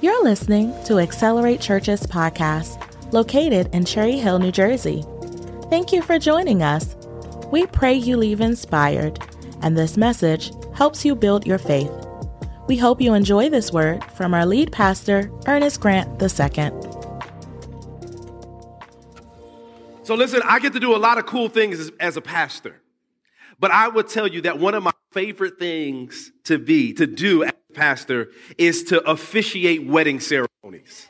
You're listening to Accelerate Church's podcast, located in Cherry Hill, New Jersey. Thank you for joining us. We pray you leave inspired, and this message helps you build your faith. We hope you enjoy this word from our lead pastor, Ernest Grant II. So, listen, I get to do a lot of cool things as, as, a pastor. But I would tell you that one of my favorite things to be, to do pastor, is to officiate wedding ceremonies.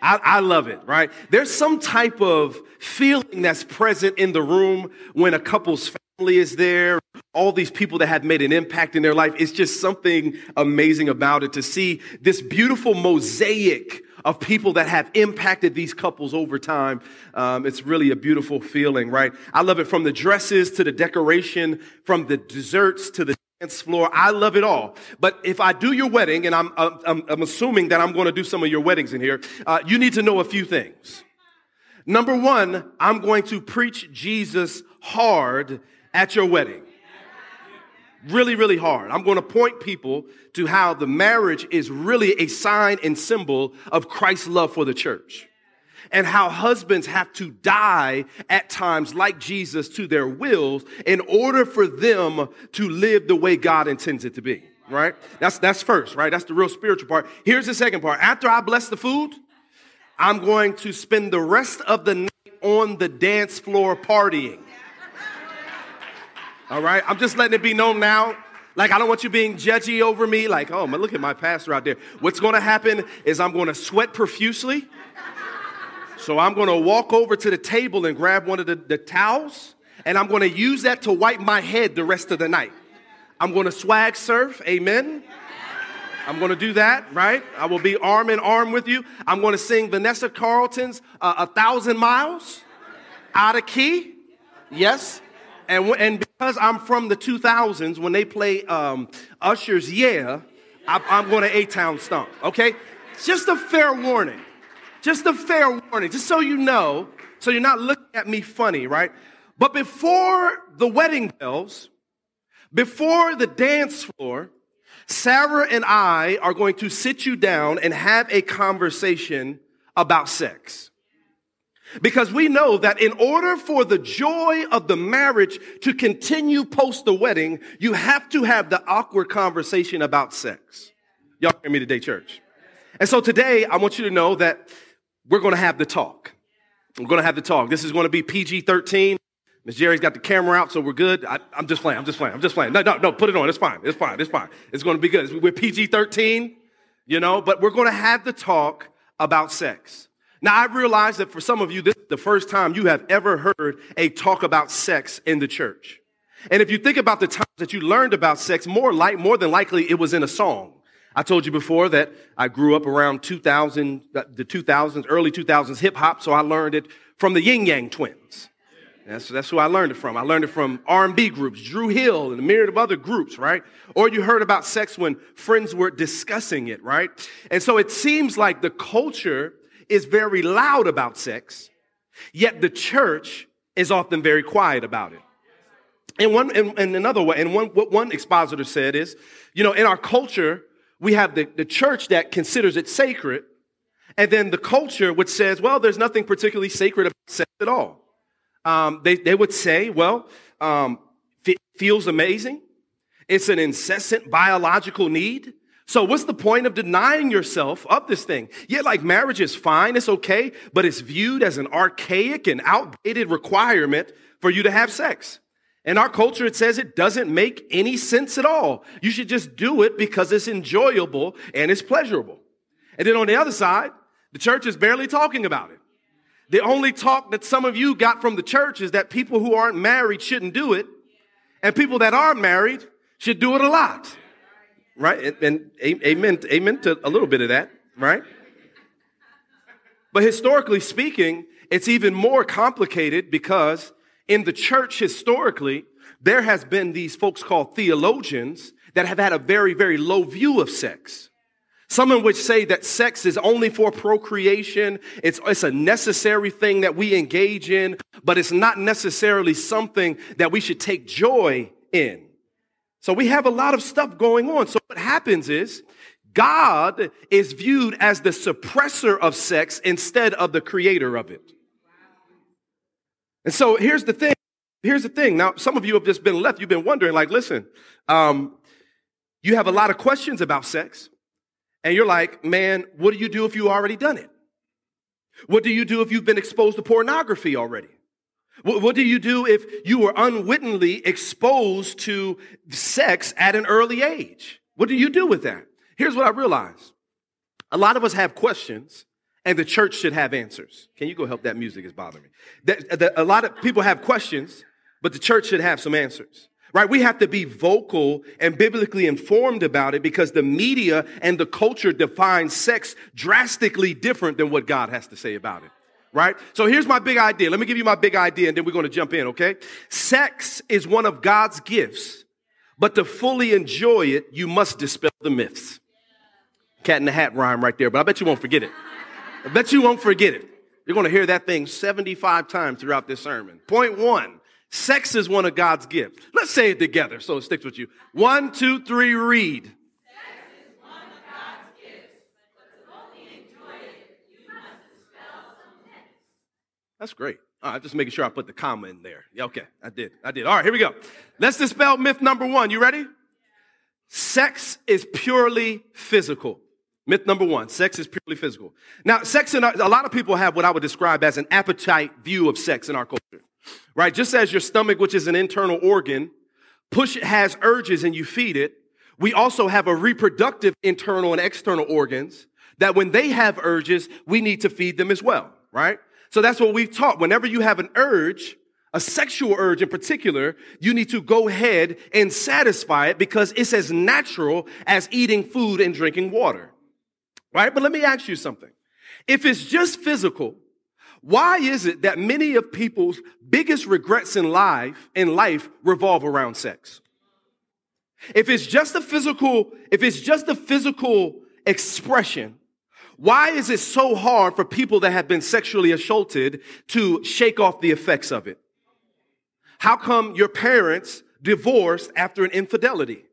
I, I, love it, right? There's some type of feeling that's present in the room when a couple's family is there, all these people that have made an impact in their life. It's just something amazing about it to see this beautiful mosaic of people that have impacted these couples over time. Um, it's really a beautiful feeling, right? I love it from the dresses to the decoration, from the desserts to the dance floor. I love it all. But if I do your wedding, and I'm, I'm, I'm assuming that I'm going to do some of your weddings in here, uh, you need to know a few things. Number one, I'm going to preach Jesus hard at your wedding. Really, really hard. I'm going to point people to how the marriage is really a sign and symbol of Christ's love for the church. And how husbands have to die at times like Jesus to their wills in order for them to live the way God intends it to be. Right? That's, that's first, right? That's the real spiritual part. Here's the second part. After I bless the food, I'm going to spend the rest of the night on the dance floor partying. All right? I'm just letting it be known now. Like, I don't want you being judgy over me. Like, oh, look at my pastor out there. What's going to happen is I'm going to sweat profusely. So I'm going to walk over to the table and grab one of the, the towels, and I'm going to use that to wipe my head the rest of the night. I'm going to swag surf. Amen. I'm going to do that, right? I will be arm in arm with you. I'm going to sing Vanessa Carlton's uh, A Thousand Miles out of key. Yes. And, and because I'm from the 2000s, when they play um, Usher's Yeah, I, I'm going to A-Town Stomp, okay? Just a fair warning. Just a fair warning, just so you know, so you're not looking at me funny, right? But before the wedding bells, before the dance floor, Sarah and I are going to sit you down and have a conversation about sex. Because we know that in order for the joy of the marriage to continue post the wedding, you have to have the awkward conversation about sex. Y'all hear me today, church? And so today, I want you to know that we're going to have the talk. We're going to have the talk. This is going to be PG 13. Miss Jerry's got the camera out, so we're good. I, am just playing. I'm just playing. I'm just playing. No, no, no, put it on. It's fine. It's fine. It's fine. It's going to be good. We're PG 13, you know, but we're going to have the talk about sex. Now, I realize that for some of you, this is the first time you have ever heard a talk about sex in the church. And if you think about the times that you learned about sex, more like, more than likely it was in a song. I told you before that I grew up around 2000, uh, the 2000s, early 2000s hip hop, so I learned it from the Ying Yang Twins. That's, that's who I learned it from. I learned it from R&B groups, Dru Hill, and a myriad of other groups, right? Or you heard about sex when friends were discussing it, right? And so it seems like the culture is very loud about sex, yet the church is often very quiet about it. And one, in another way, and one, what one expositor said is, you know, in our culture, we have the, the church that considers it sacred, and then the culture which says, well, there's nothing particularly sacred about sex at all. Um, they, they would say, well, um, feels amazing. It's an incessant biological need. So what's the point of denying yourself of this thing? Yet like marriage is fine, it's okay, but it's viewed as an archaic and outdated requirement for you to have sex. In our culture, it says it doesn't make any sense at all. You should just do it because it's enjoyable and it's pleasurable. And then on the other side, the church is barely talking about it. The only talk that some of you got from the church is that people who aren't married shouldn't do it, and people that are married should do it a lot right? And, and amen, amen to a little bit of that, right? But historically speaking, it's even more complicated because in the church historically, there has been these folks called theologians that have had a very, very low view of sex. Some of which say that sex is only for procreation. It's, it's a necessary thing that we engage in, but it's not necessarily something that we should take joy in. So we have a lot of stuff going on. So what happens is God is viewed as the suppressor of sex instead of the creator of it. And so here's the thing. Here's the thing. Now, some of you have just been left. You've been wondering, like, listen, um, you have a lot of questions about sex. And you're like, man, what do you do if you already done it? What do you do if you've been exposed to pornography already? What, what do you do if you were unwittingly exposed to sex at an early age? What do you do with that? Here's what I realized. A lot of us have questions and the church should have answers. Can you go help that music is bothering me? That, that, a lot of people have questions, but the church should have some answers. Right? We have to be vocal and biblically informed about it because the media and the culture define sex drastically different than what God has to say about it. Right? So here's my big idea. Let me give you my big idea and then we're going to jump in, okay? Sex is one of God's gifts, but to fully enjoy it, you must dispel the myths. Cat in the hat rhyme right there, but I bet you won't forget it. I bet you won't forget it. You're going to hear that thing 75 times throughout this sermon. Point one sex is one of God's gifts. Let's say it together so it sticks with you. One, two, three, read. That's great. All right, just making sure I put the comma in there. Yeah, okay, I did. I did. All right, here we go. Let's dispel myth number one. You ready? Sex is purely physical. Myth number one, sex is purely physical. Now, sex in our, a lot of people have what I would describe as an appetite view of sex in our culture, right? Just as your stomach, which is an internal organ, push has urges and you feed it. We also have a reproductive internal and external organs that when they have urges, we need to feed them as well, right? So that's what we've taught. Whenever you have an urge, a sexual urge in particular, you need to go ahead and satisfy it because it's as natural as eating food and drinking water. Right? But let me ask you something. If it's just physical, why is it that many of people's biggest regrets in life in life revolve around sex? If it's just a physical, if it's just a physical expression, why is it so hard for people that have been sexually assaulted to shake off the effects of it? How come your parents divorced after an infidelity?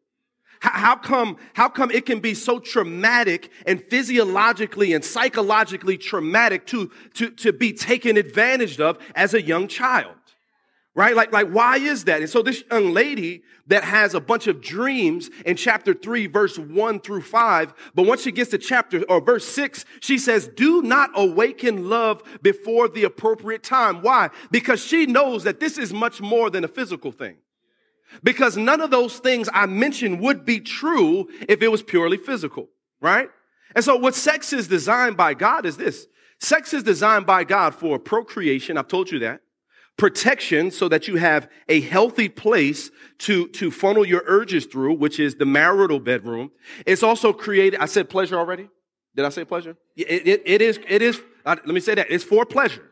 How come, how come it can be so traumatic and physiologically and psychologically traumatic to, to, to be taken advantage of as a young child? Right? Like, like, why is that? And so this young lady that has a bunch of dreams in chapter three, verse one through five, but once she gets to chapter or verse six, she says, do not awaken love before the appropriate time. Why? Because she knows that this is much more than a physical thing. Because none of those things I mentioned would be true if it was purely physical, right? And so what sex is designed by God is this. Sex is designed by God for procreation. I've told you that. Protection so that you have a healthy place to, to funnel your urges through, which is the marital bedroom. It's also created, I said pleasure already. Did I say pleasure? It, it, it is, it is, uh, let me say that. It's for pleasure.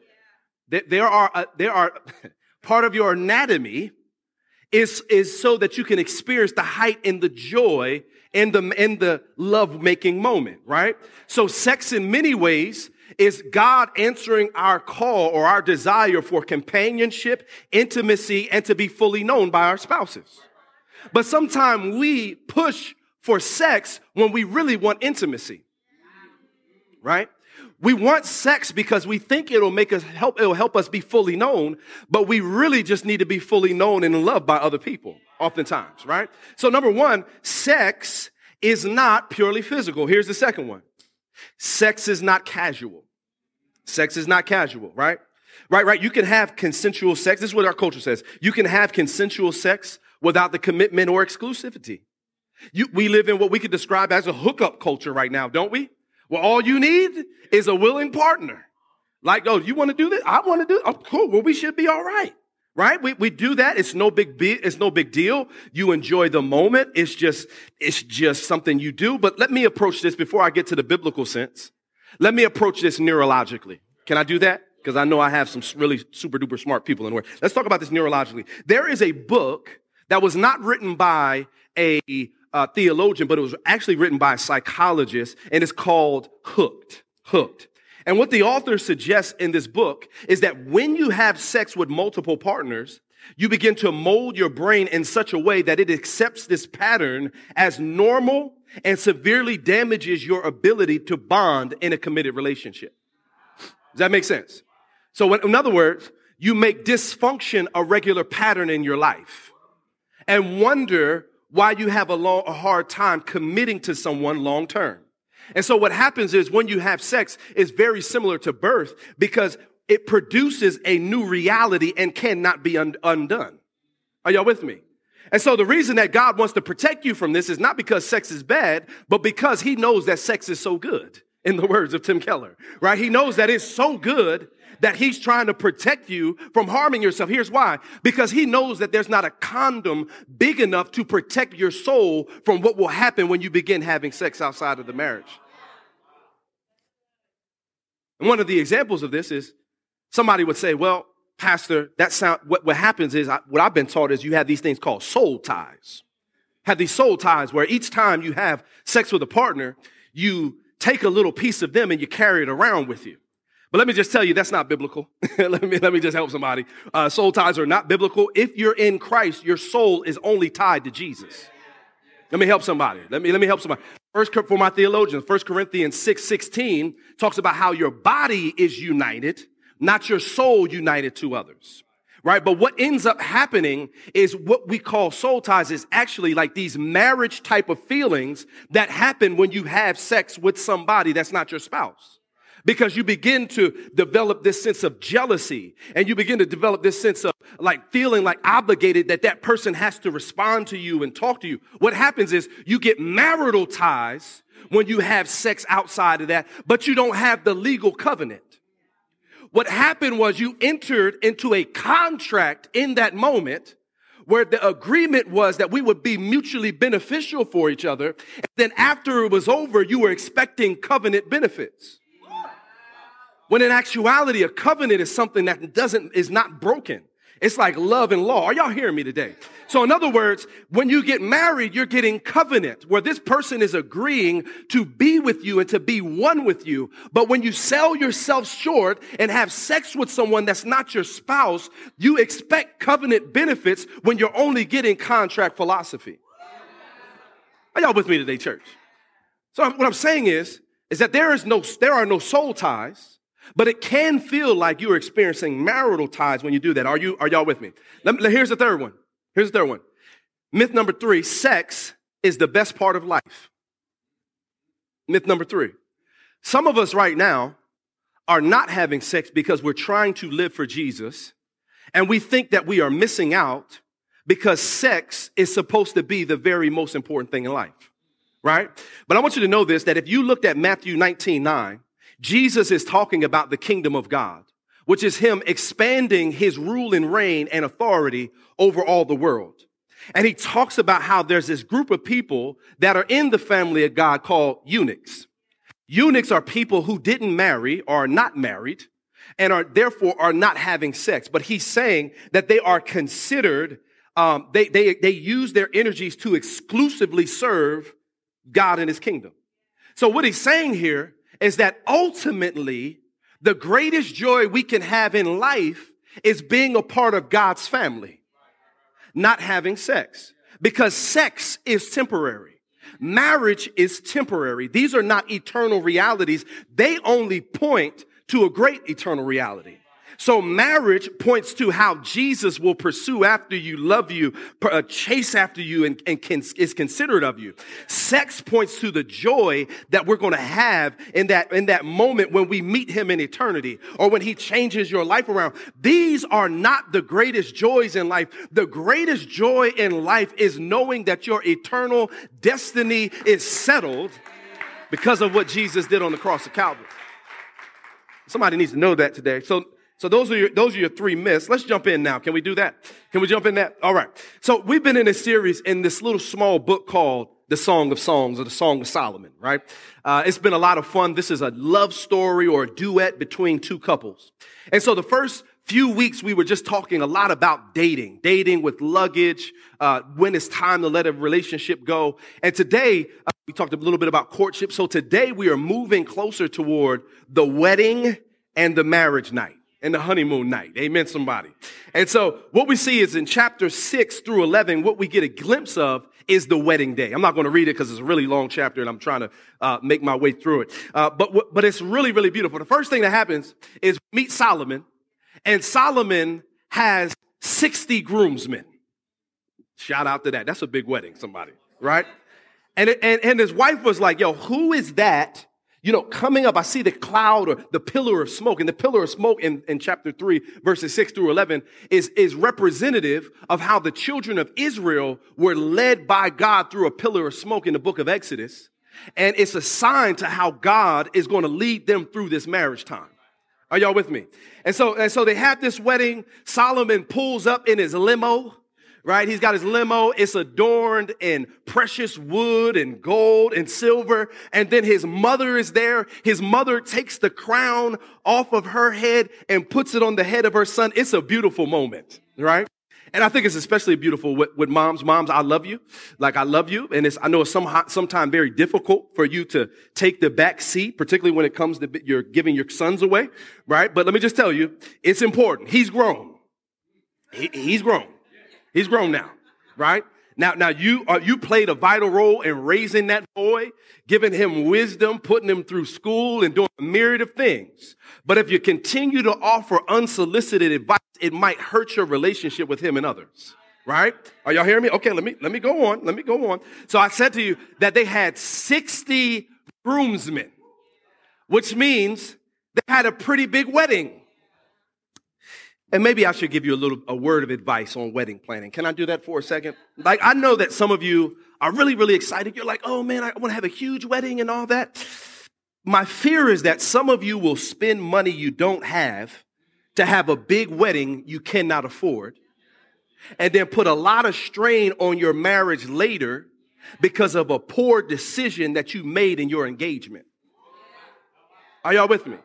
There, are, uh, there are part of your anatomy is, is so that you can experience the height and the joy and the, and the love making moment, right? So sex in many ways is God answering our call or our desire for companionship, intimacy, and to be fully known by our spouses. But sometimes we push for sex when we really want intimacy, right? We want sex because we think it'll make us help, it'll help us be fully known, but we really just need to be fully known and loved by other people, oftentimes, right? So number one, sex is not purely physical. Here's the second one. Sex is not casual. Sex is not casual, right? Right, right. You can have consensual sex. This is what our culture says. You can have consensual sex without the commitment or exclusivity. You, we live in what we could describe as a hookup culture right now, don't we? Well, all you need is a willing partner. Like, oh, you want to do this? I want to do. Oh, cool. Well, we should be all right. Right? We, we do that. It's no big be- it's no big deal. You enjoy the moment. It's just, it's just something you do. But let me approach this before I get to the biblical sense. Let me approach this neurologically. Can I do that? Because I know I have some really super duper smart people in the. Let's talk about this neurologically. There is a book that was not written by a uh, theologian, but it was actually written by a psychologist, and it's called Hooked. Hooked. And what the author suggests in this book is that when you have sex with multiple partners, you begin to mold your brain in such a way that it accepts this pattern as normal and severely damages your ability to bond in a committed relationship. Does that make sense? So, in other words, you make dysfunction a regular pattern in your life and wonder why you have a, long, a hard time committing to someone long term. And so what happens is when you have sex is very similar to birth because it produces a new reality and cannot be un- undone. Are y'all with me? And so the reason that God wants to protect you from this is not because sex is bad, but because he knows that sex is so good, in the words of Tim Keller, right? He knows that it's so good that he's trying to protect you from harming yourself. Here's why. Because he knows that there's not a condom big enough to protect your soul from what will happen when you begin having sex outside of the marriage. And one of the examples of this is somebody would say, well, pastor, that sound, what, what happens is, I, what I've been taught is you have these things called soul ties. Have these soul ties where each time you have sex with a partner, you take a little piece of them and you carry it around with you. But let me just tell you, that's not biblical. let, me, let me just help somebody. Uh, soul ties are not biblical. If you're in Christ, your soul is only tied to Jesus. Let me help somebody. Let me, let me help somebody. First, for my theologians, 1 Corinthians 6 16 talks about how your body is united, not your soul united to others. Right? But what ends up happening is what we call soul ties is actually like these marriage type of feelings that happen when you have sex with somebody that's not your spouse because you begin to develop this sense of jealousy and you begin to develop this sense of like feeling like obligated that that person has to respond to you and talk to you. What happens is you get marital ties when you have sex outside of that, but you don't have the legal covenant. What happened was you entered into a contract in that moment where the agreement was that we would be mutually beneficial for each other. And then after it was over, you were expecting covenant benefits. When in actuality, a covenant is something that doesn't, is not broken. It's like love and law. Are y'all hearing me today? So in other words, when you get married, you're getting covenant where this person is agreeing to be with you and to be one with you. But when you sell yourself short and have sex with someone that's not your spouse, you expect covenant benefits when you're only getting contract philosophy. Are y'all with me today, church? So what I'm saying is, is that there is no, there are no soul ties but it can feel like you're experiencing marital ties when you do that. Are you, are y'all with me? Here's the third one. Here's the third one. Myth number three, sex is the best part of life. Myth number three. Some of us right now are not having sex because we're trying to live for Jesus and we think that we are missing out because sex is supposed to be the very most important thing in life, right? But I want you to know this, that if you looked at Matthew 19, 9, Jesus is talking about the kingdom of God, which is him expanding his rule and reign and authority over all the world. And he talks about how there's this group of people that are in the family of God called eunuchs. Eunuchs are people who didn't marry or are not married and are therefore are not having sex. But he's saying that they are considered, um, they, they, they use their energies to exclusively serve God and his kingdom. So what he's saying here is that ultimately the greatest joy we can have in life is being a part of God's family, not having sex. Because sex is temporary. Marriage is temporary. These are not eternal realities. They only point to a great eternal reality. So marriage points to how Jesus will pursue after you, love you, uh, chase after you, and, and can, is considerate of you. Sex points to the joy that we're going to have in that, in that moment when we meet him in eternity or when he changes your life around. These are not the greatest joys in life. The greatest joy in life is knowing that your eternal destiny is settled because of what Jesus did on the cross of Calvary. Somebody needs to know that today. So so those are your, those are your three myths. Let's jump in now. Can we do that? Can we jump in that? All right. So we've been in a series in this little small book called the Song of Songs or the Song of Solomon, right? Uh, it's been a lot of fun. This is a love story or a duet between two couples. And so the first few weeks we were just talking a lot about dating, dating with luggage, uh, when it's time to let a relationship go. And today uh, we talked a little bit about courtship. So today we are moving closer toward the wedding and the marriage night and the honeymoon night. Amen, somebody. And so what we see is in chapter 6 through 11, what we get a glimpse of is the wedding day. I'm not going to read it because it's a really long chapter and I'm trying to uh, make my way through it. Uh, but, but it's really, really beautiful. The first thing that happens is meet Solomon, and Solomon has 60 groomsmen. Shout out to that. That's a big wedding, somebody, right? And, and, and his wife was like, yo, who is that? You know, coming up, I see the cloud or the pillar of smoke. And the pillar of smoke in, in chapter 3, verses 6 through 11, is, is representative of how the children of Israel were led by God through a pillar of smoke in the book of Exodus. And it's a sign to how God is going to lead them through this marriage time. Are y'all with me? And so, and so they have this wedding. Solomon pulls up in his limo right? He's got his limo. It's adorned in precious wood and gold and silver. And then his mother is there. His mother takes the crown off of her head and puts it on the head of her son. It's a beautiful moment, right? And I think it's especially beautiful with, with moms. Moms, I love you. Like I love you. And it's, I know it's some, sometimes very difficult for you to take the back seat, particularly when it comes to you're giving your sons away, right? But let me just tell you, it's important. He's grown. He, he's grown. He's grown now, right? Now, now you uh, you played a vital role in raising that boy, giving him wisdom, putting him through school, and doing a myriad of things. But if you continue to offer unsolicited advice, it might hurt your relationship with him and others. Right? Are y'all hearing me? Okay, let me let me go on. Let me go on. So I said to you that they had 60 groomsmen, which means they had a pretty big wedding. And maybe I should give you a little a word of advice on wedding planning. Can I do that for a second? Like I know that some of you are really really excited. You're like, "Oh man, I want to have a huge wedding and all that." My fear is that some of you will spend money you don't have to have a big wedding you cannot afford. And then put a lot of strain on your marriage later because of a poor decision that you made in your engagement. Are y'all with me?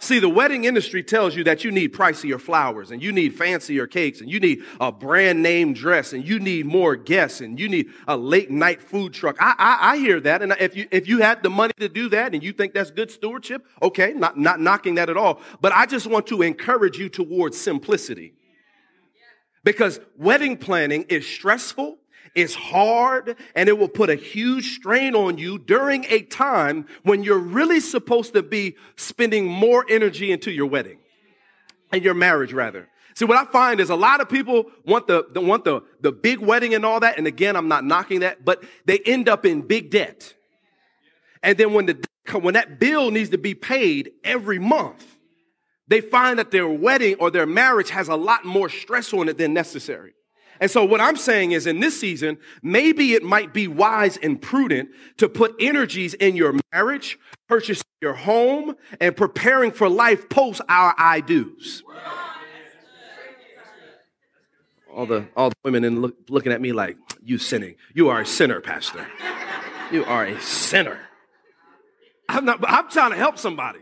See, the wedding industry tells you that you need pricier flowers and you need fancier cakes and you need a brand name dress and you need more guests and you need a late night food truck. I, I, I hear that. And if you, if you had the money to do that and you think that's good stewardship, okay, not, not knocking that at all. But I just want to encourage you towards simplicity because wedding planning is stressful is hard and it will put a huge strain on you during a time when you're really supposed to be spending more energy into your wedding and your marriage rather. See, what I find is a lot of people want the, want the, the big wedding and all that. And again, I'm not knocking that, but they end up in big debt. And then when the, when that bill needs to be paid every month, they find that their wedding or their marriage has a lot more stress on it than necessary. And so what I'm saying is in this season, maybe it might be wise and prudent to put energies in your marriage, purchasing your home, and preparing for life post our I do's. All the, all the women in look, looking at me like, you sinning. You are a sinner, pastor. You are a sinner. I'm not, I'm trying to help somebody.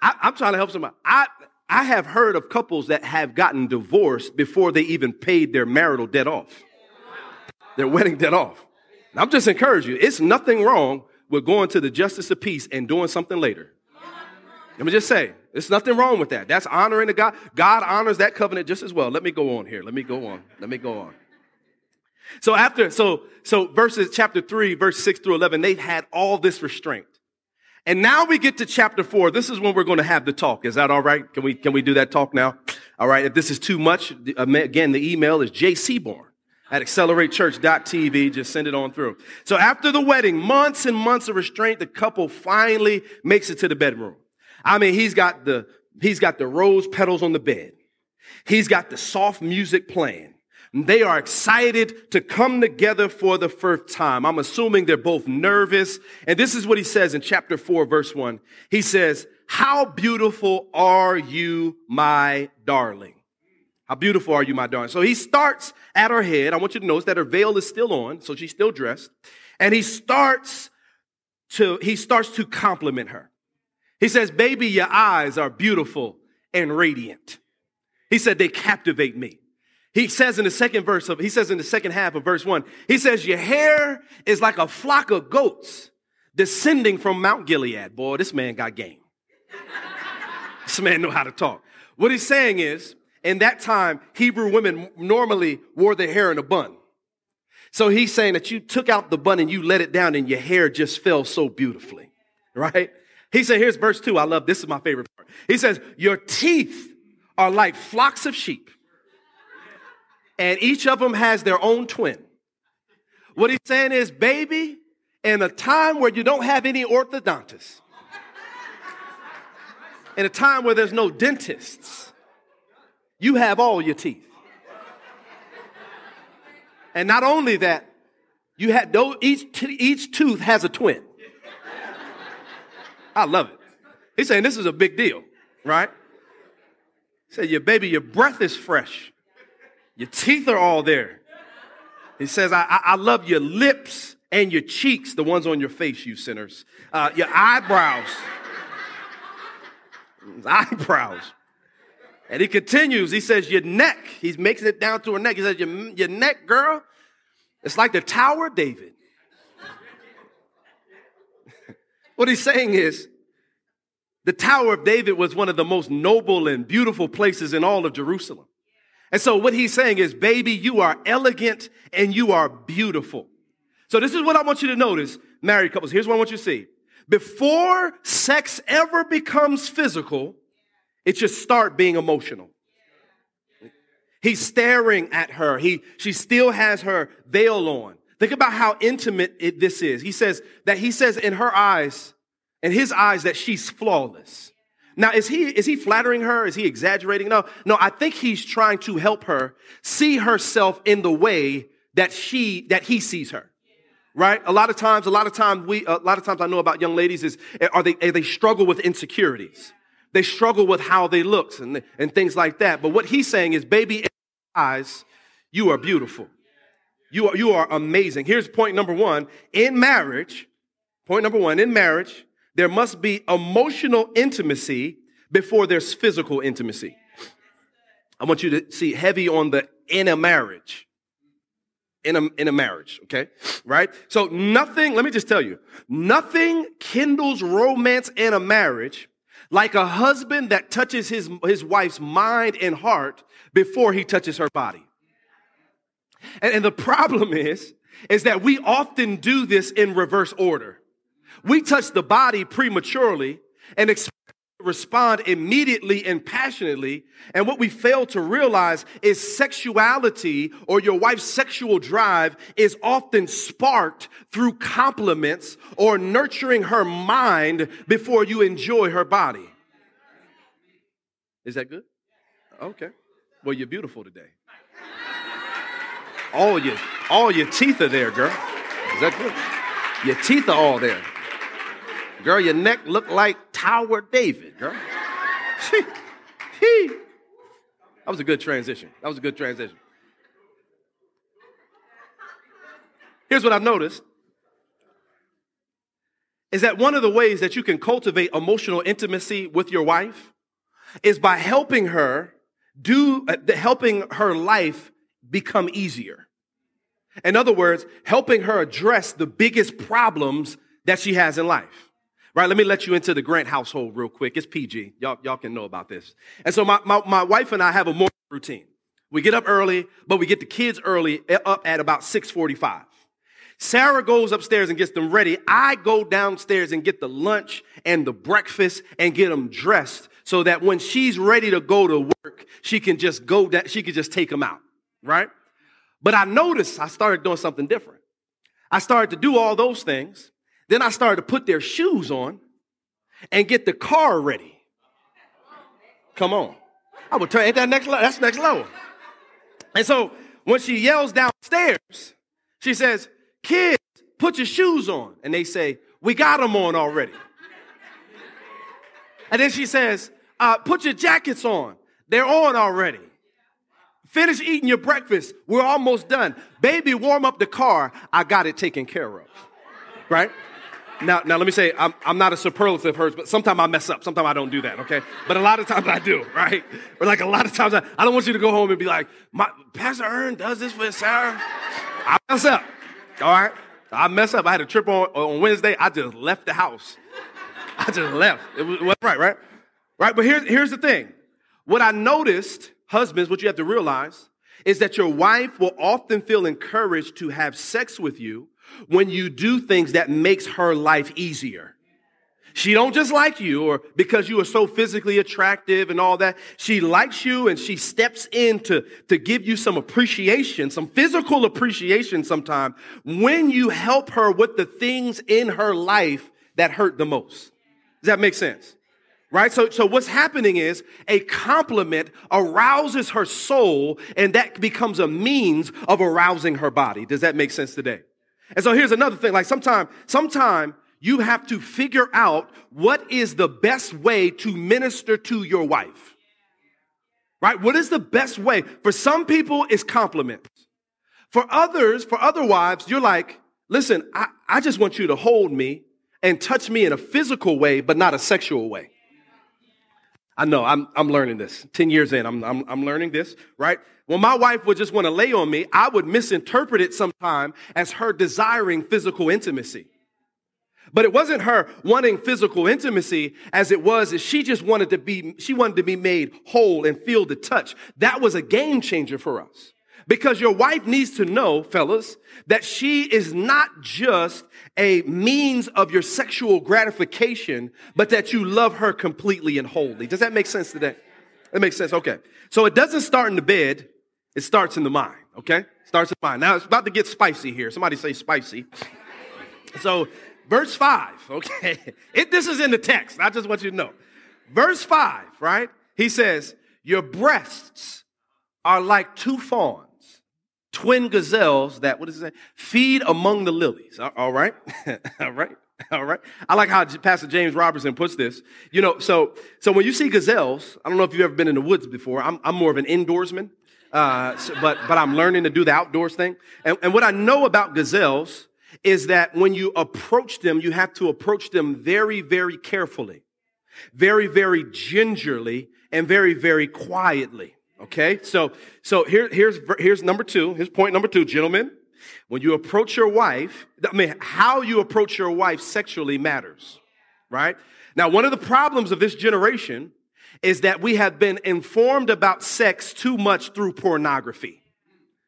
I, am trying to help somebody. I, I have heard of couples that have gotten divorced before they even paid their marital debt off, their wedding debt off. I'm just encouraging you. It's nothing wrong with going to the justice of peace and doing something later. Let me just say, there's nothing wrong with that. That's honoring the God. God honors that covenant just as well. Let me go on here. Let me go on. Let me go on. So after, so, so verses chapter three, verse six through 11, they had all this restraint. And now we get to chapter four. This is when we're going to have the talk. Is that all right? Can we, can we do that talk now? All right. If this is too much, uh, again, the email is jseaborn at acceleratechurch.tv. Just send it on through. So after the wedding, months and months of restraint, the couple finally makes it to the bedroom. I mean, he's got the, he's got the rose petals on the bed. He's got the soft music playing. They are excited to come together for the first time. I'm assuming they're both nervous. And this is what he says in chapter 4, verse 1. He says, How beautiful are you, my darling? How beautiful are you, my darling? So he starts at her head. I want you to notice that her veil is still on, so she's still dressed. And he starts to, he starts to compliment her. He says, Baby, your eyes are beautiful and radiant. He said, They captivate me. He says in the second verse of, he says in the second half of verse one, he says, your hair is like a flock of goats descending from Mount Gilead. Boy, this man got game. this man know how to talk. What he's saying is, in that time, Hebrew women normally wore their hair in a bun. So he's saying that you took out the bun and you let it down and your hair just fell so beautifully, right? He said, here's verse two. I love this is my favorite part. He says, Your teeth are like flocks of sheep, and each of them has their own twin. What he's saying is, baby, in a time where you don't have any orthodontists, in a time where there's no dentists, you have all your teeth. And not only that, you had each, each tooth has a twin. I love it. He's saying this is a big deal, right? He said, Your baby, your breath is fresh. Your teeth are all there. He says, I, I, love your lips and your cheeks, the ones on your face, you sinners. Uh, your eyebrows. eyebrows. And he continues, he says, Your neck, he's making it down to her neck. He says, Your, your neck, girl, it's like the Tower of David. what he's saying is, the Tower of David was one of the most noble and beautiful places in all of Jerusalem. And so what he's saying is, baby, you are elegant and you are beautiful. So this is what I want you to notice, married couples. Here's what I want you to see. Before sex ever becomes physical, it should start being emotional. He's staring at her. He, she still has her veil on. Think about how intimate it, this is. He says that he says in her eyes, in his eyes, that she's flawless. Now, is he, is he flattering her? Is he exaggerating? No, no, I think he's trying to help her see herself in the way that she, that he sees her. Right? A lot of times, a lot of times we, a lot of times I know about young ladies is, are they, they struggle with insecurities. They struggle with how they look and, and things like that. But what he's saying is, baby, eyes, you are beautiful. You are, you are amazing. Here's point number one. In marriage, point number one, in marriage, there must be emotional intimacy before there's physical intimacy. I want you to see heavy on the in a marriage. In a, in a marriage, okay? Right? So nothing, let me just tell you, nothing kindles romance in a marriage like a husband that touches his, his wife's mind and heart before he touches her body. And, and the problem is, is that we often do this in reverse order. We touch the body prematurely and expect to respond immediately and passionately. And what we fail to realize is sexuality or your wife's sexual drive is often sparked through compliments or nurturing her mind before you enjoy her body. Is that good? Okay. Well, you're beautiful today. All your, all your teeth are there, girl. Is that good? Your teeth are all there. Girl, your neck look like Tower David, girl. that was a good transition. That was a good transition. Here's what I've noticed is that one of the ways that you can cultivate emotional intimacy with your wife is by helping her do, uh, helping her life become easier. In other words, helping her address the biggest problems that she has in life. Right, let me let you into the Grant household real quick. It's PG. Y'all, y'all can know about this. And so my, my, my wife and I have a morning routine. We get up early, but we get the kids early, eh, up at about 645. Sarah goes upstairs and gets them ready. I go downstairs and get the lunch and the breakfast and get them dressed so that when she's ready to go to work, she can just go that she can just take them out, right? But I noticed I started doing something different. I started to do all those things. Then I started to put their shoes on and get the car ready. Come on. I would turn, ain't that next level? That's next level. And so when she yells downstairs, she says, Kids, put your shoes on. And they say, We got them on already. And then she says, uh, Put your jackets on. They're on already. Finish eating your breakfast. We're almost done. Baby, warm up the car. I got it taken care of. Right? Now, now let me say, I'm, I'm not a superlative hers, but sometimes I mess up. Sometimes I don't do that, okay? But a lot of times I do, right? Or like a lot of times I, I don't want you to go home and be like, My, Pastor Ern does this for Sarah. I mess up, all right? I mess up. I had a trip on, on Wednesday. I just left the house. I just left. It was, it was right, right? Right? But here's, here's the thing. What I noticed, husbands, what you have to realize is that your wife will often feel encouraged to have sex with you when you do things that makes her life easier. She don't just like you or because you are so physically attractive and all that. She likes you and she steps in to, to give you some appreciation, some physical appreciation sometime when you help her with the things in her life that hurt the most. Does that make sense? Right? So, so what's happening is a compliment arouses her soul and that becomes a means of arousing her body. Does that make sense today? And so here's another thing. Like sometime, sometime you have to figure out what is the best way to minister to your wife. Right? What is the best way? For some people, it's compliments. For others, for other wives, you're like, listen, I, I just want you to hold me and touch me in a physical way, but not a sexual way. I know, I'm, I'm learning this. 10 years in, I'm, I'm, I'm learning this, right? When my wife would just want to lay on me, I would misinterpret it sometime as her desiring physical intimacy. But it wasn't her wanting physical intimacy as it was, is she just wanted to be, she wanted to be made whole and feel the touch. That was a game changer for us. Because your wife needs to know, fellas, that she is not just a means of your sexual gratification, but that you love her completely and wholly. Does that make sense today? That makes sense. Okay. So it doesn't start in the bed. It starts in the mind. Okay. Starts in the mind. Now it's about to get spicy here. Somebody say spicy. So verse 5, okay? It, this is in the text. I just want you to know. Verse 5, right? He says, Your breasts are like two fawns, twin gazelles that, what does it say? Feed among the lilies. All right? All right? All right. I like how Pastor James Robertson puts this. You know, so so when you see gazelles, I don't know if you've ever been in the woods before. I'm, I'm more of an indoorsman, uh, so, but but I'm learning to do the outdoors thing. And, and what I know about gazelles is that when you approach them, you have to approach them very, very carefully, very, very gingerly, and very, very quietly. Okay, so so here, here's here's number two. Here's point number two, gentlemen. When you approach your wife, I mean, how you approach your wife sexually matters, right? Now, one of the problems of this generation is that we have been informed about sex too much through pornography,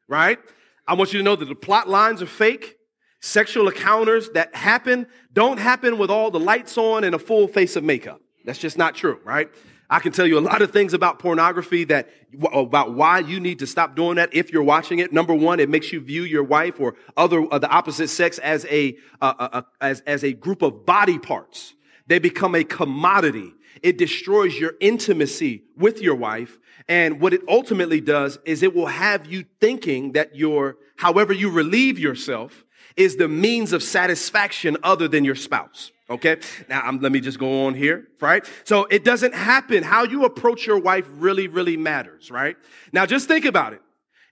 right? I want you to know that the plot lines are fake. Sexual encounters that happen don't happen with all the lights on and a full face of makeup. That's just not true, right? I can tell you a lot of things about pornography that about why you need to stop doing that if you're watching it. Number one, it makes you view your wife or other uh, the opposite sex as a uh, uh, uh as as a group of body parts. They become a commodity. It destroys your intimacy with your wife. And what it ultimately does is it will have you thinking that your, however you relieve yourself is the means of satisfaction other than your spouse. Okay. Now, um, let me just go on here, right? So it doesn't happen. How you approach your wife really, really matters, right? Now, just think about it.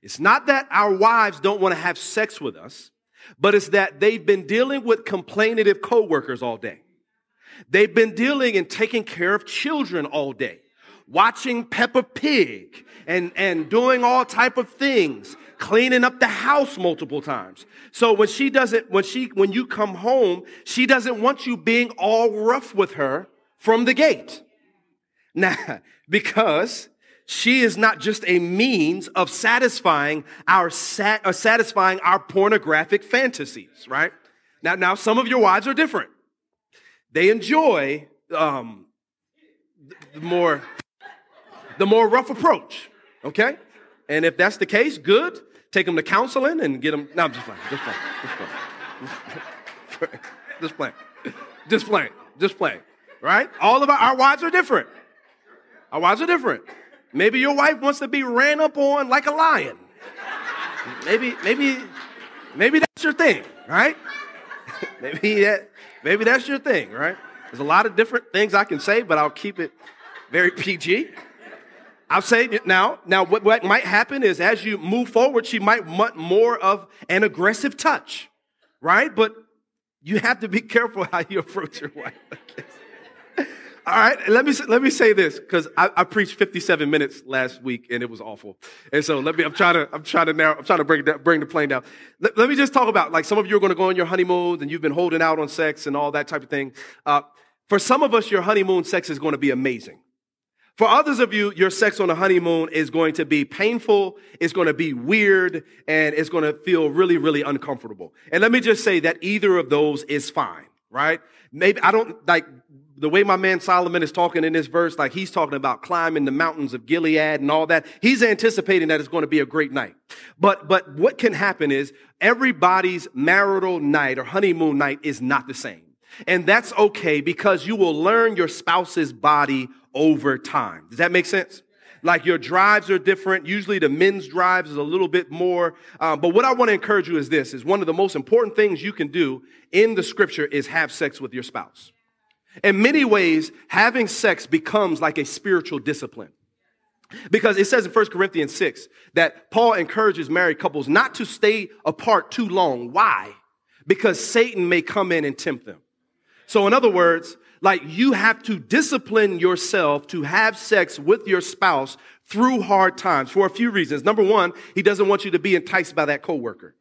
It's not that our wives don't want to have sex with us, but it's that they've been dealing with complainative coworkers all day. They've been dealing and taking care of children all day, watching Peppa Pig and, and doing all type of things cleaning up the house multiple times. So when she doesn't, when she, when you come home, she doesn't want you being all rough with her from the gate. Now, because she is not just a means of satisfying our sat, uh, satisfying our pornographic fantasies, right? Now, now some of your wives are different. They enjoy um, the more the more rough approach. Okay, and if that's the case, good take them to counseling and get them. No, I'm just playing. Just playing. Just playing. Just playing. Just playing. Just playing. Right? All of our, our wives are different. Our wives are different. Maybe your wife wants to be ran up on like a lion. Maybe, maybe, maybe that's your thing, right? maybe that, maybe that's your thing, right? There's a lot of different things I can say, but I'll keep it very PG. I'll say now. Now, what, what might happen is as you move forward, she might want more of an aggressive touch, right? But you have to be careful how you approach your wife. All right, let me let me say this because I, I, preached 57 minutes last week and it was awful. And so let me. I'm trying to. I'm trying to narrow. I'm trying to bring that, bring the plane down. Let, let, me just talk about like some of you are going to go on your honeymoon and you've been holding out on sex and all that type of thing. Uh, for some of us, your honeymoon sex is going to be amazing. For others of you, your sex on a honeymoon is going to be painful, it's going to be weird, and it's going to feel really, really uncomfortable. And let me just say that either of those is fine, right? Maybe I don't like the way my man Solomon is talking in this verse, like he's talking about climbing the mountains of Gilead and all that. He's anticipating that it's going to be a great night. But, but what can happen is everybody's marital night or honeymoon night is not the same. And that's okay because you will learn your spouse's body over time. Does that make sense? Like your drives are different. Usually the men's drives is a little bit more. Um, but what I want to encourage you is this, is one of the most important things you can do in the scripture is have sex with your spouse. In many ways, having sex becomes like a spiritual discipline. Because it says in 1 Corinthians 6 that Paul encourages married couples not to stay apart too long. Why? Because Satan may come in and tempt them. So, in other words, like you have to discipline yourself to have sex with your spouse through hard times for a few reasons. Number one, he doesn't want you to be enticed by that coworker.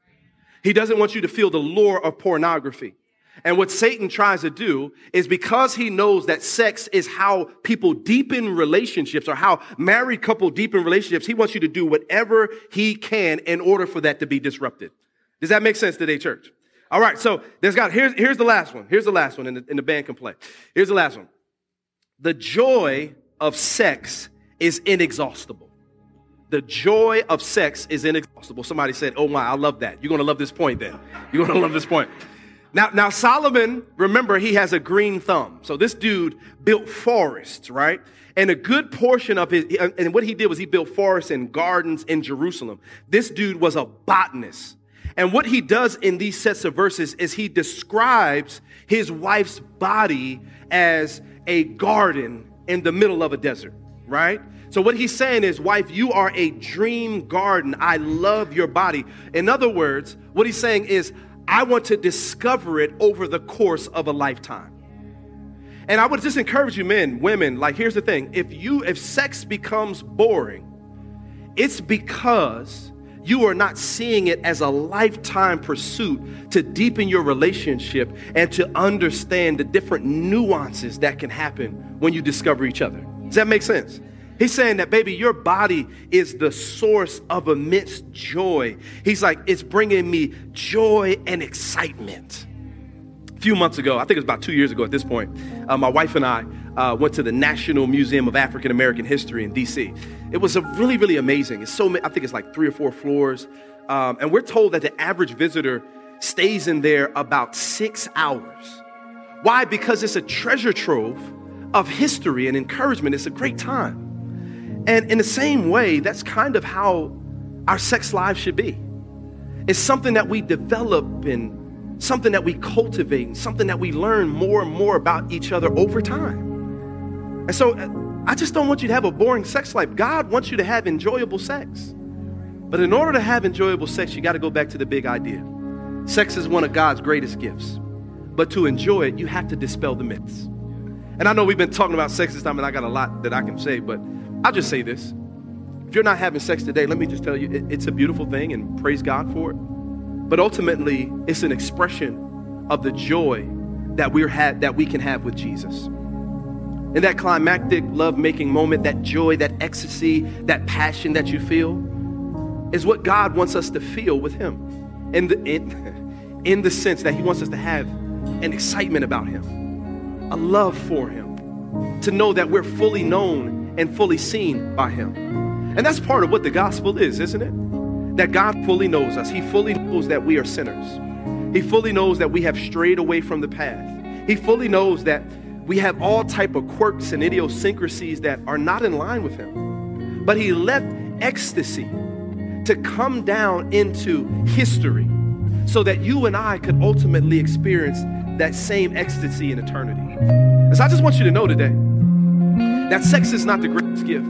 He doesn't want you to feel the lure of pornography. And what Satan tries to do is because he knows that sex is how people deepen relationships or how married couple deepen relationships, he wants you to do whatever he can in order for that to be disrupted. Does that make sense today, church? All right, so there's got here's here's the last one. Here's the last one, and the, and the band can play. Here's the last one. The joy of sex is inexhaustible. The joy of sex is inexhaustible. Somebody said, "Oh my, I love that." You're gonna love this point. Then you're gonna love this point. Now, now Solomon, remember, he has a green thumb. So this dude built forests, right? And a good portion of his, and what he did was he built forests and gardens in Jerusalem. This dude was a botanist. And what he does in these sets of verses is he describes his wife's body as a garden in the middle of a desert, right? So what he's saying is, wife, you are a dream garden. I love your body. In other words, what he's saying is, I want to discover it over the course of a lifetime. And I would just encourage you, men, women, like here's the thing. If you if sex becomes boring, it's because you are not seeing it as a lifetime pursuit to deepen your relationship and to understand the different nuances that can happen when you discover each other. Does that make sense? He's saying that, baby, your body is the source of immense joy. He's like, it's bringing me joy and excitement. Few months ago, I think it was about two years ago at this point, uh, my wife and I uh, went to the National Museum of African American History in DC. It was really, really amazing. It's so, I think it's like three or four floors. Um, and we're told that the average visitor stays in there about six hours. Why? Because it's a treasure trove of history and encouragement. It's a great time. And in the same way, that's kind of how our sex lives should be. It's something that we develop and something that we cultivate something that we learn more and more about each other over time. And so uh, I just don't want you to have a boring sex life. God wants you to have enjoyable sex. But in order to have enjoyable sex, you got to go back to the big idea. Sex is one of God's greatest gifts. But to enjoy it, you have to dispel the myths. And I know we've been talking about sex this time, and I got a lot that I can say, but I'll just say this. If you're not having sex today, let me just tell you, it's a beautiful thing, and praise God for it. But ultimately, it's an expression of the joy that we're had that we can have with Jesus. In that climactic love making moment, that joy, that ecstasy, that passion that you feel is what God wants us to feel with Him. In the, in, in the sense that He wants us to have an excitement about Him, a love for Him, to know that we're fully known and fully seen by Him. And that's part of what the gospel is, isn't it? That God fully knows us. He fully knows that we are sinners. He fully knows that we have strayed away from the path. He fully knows that we have all type of quirks and idiosyncrasies that are not in line with him. But he left ecstasy to come down into history so that you and I could ultimately experience that same ecstasy in eternity. And so I just want you to know today that sex is not the greatest gift.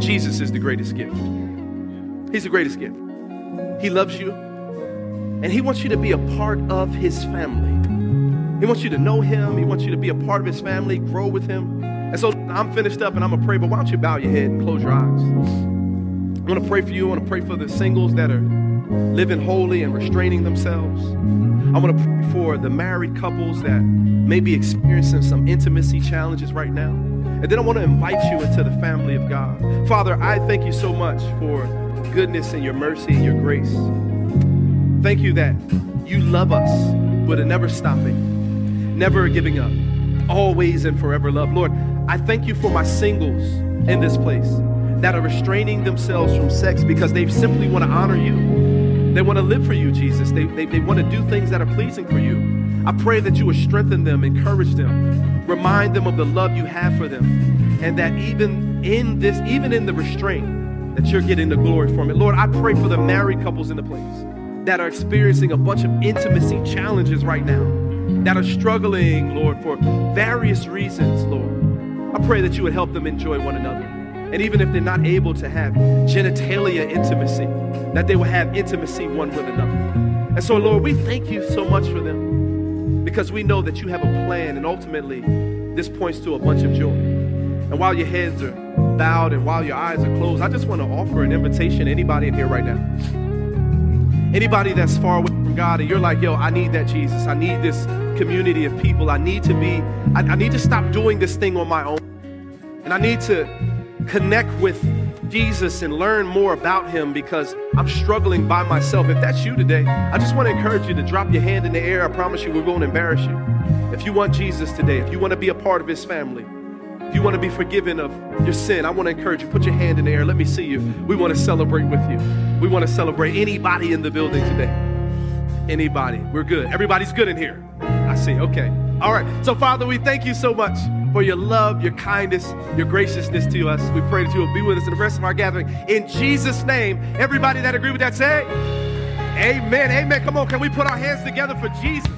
Jesus is the greatest gift. He's the greatest gift. He loves you, and He wants you to be a part of His family. He wants you to know him. He wants you to be a part of his family, grow with him. And so I'm finished up and I'm going to pray, but why don't you bow your head and close your eyes? I want to pray for you. I want to pray for the singles that are living holy and restraining themselves. I want to pray for the married couples that may be experiencing some intimacy challenges right now. And then I want to invite you into the family of God. Father, I thank you so much for goodness and your mercy and your grace. Thank you that you love us with a never stopping, never giving up, always and forever love. Lord, I thank you for my singles in this place that are restraining themselves from sex because they simply want to honor you. They want to live for you, Jesus. They, they, they want to do things that are pleasing for you. I pray that you would strengthen them, encourage them, remind them of the love you have for them, and that even in this, even in the restraint, that you're getting the glory from it. Lord, I pray for the married couples in the place that are experiencing a bunch of intimacy challenges right now, that are struggling, Lord, for various reasons, Lord. I pray that you would help them enjoy one another. And even if they're not able to have genitalia intimacy, that they will have intimacy one with another. And so, Lord, we thank you so much for them because we know that you have a plan, and ultimately, this points to a bunch of joy. And while your heads are bowed and while your eyes are closed, I just want to offer an invitation to anybody in here right now. Anybody that's far away from God and you're like, yo, I need that Jesus. I need this community of people. I need to be, I, I need to stop doing this thing on my own. And I need to connect with Jesus and learn more about him because I'm struggling by myself. If that's you today, I just want to encourage you to drop your hand in the air. I promise you, we won't embarrass you. If you want Jesus today, if you want to be a part of his family, you want to be forgiven of your sin, I want to encourage you, put your hand in the air. Let me see you. We want to celebrate with you. We want to celebrate anybody in the building today. Anybody. We're good. Everybody's good in here. I see. Okay. All right. So, Father, we thank you so much for your love, your kindness, your graciousness to us. We pray that you will be with us in the rest of our gathering. In Jesus' name, everybody that agree with that say, Amen. Amen. Come on. Can we put our hands together for Jesus?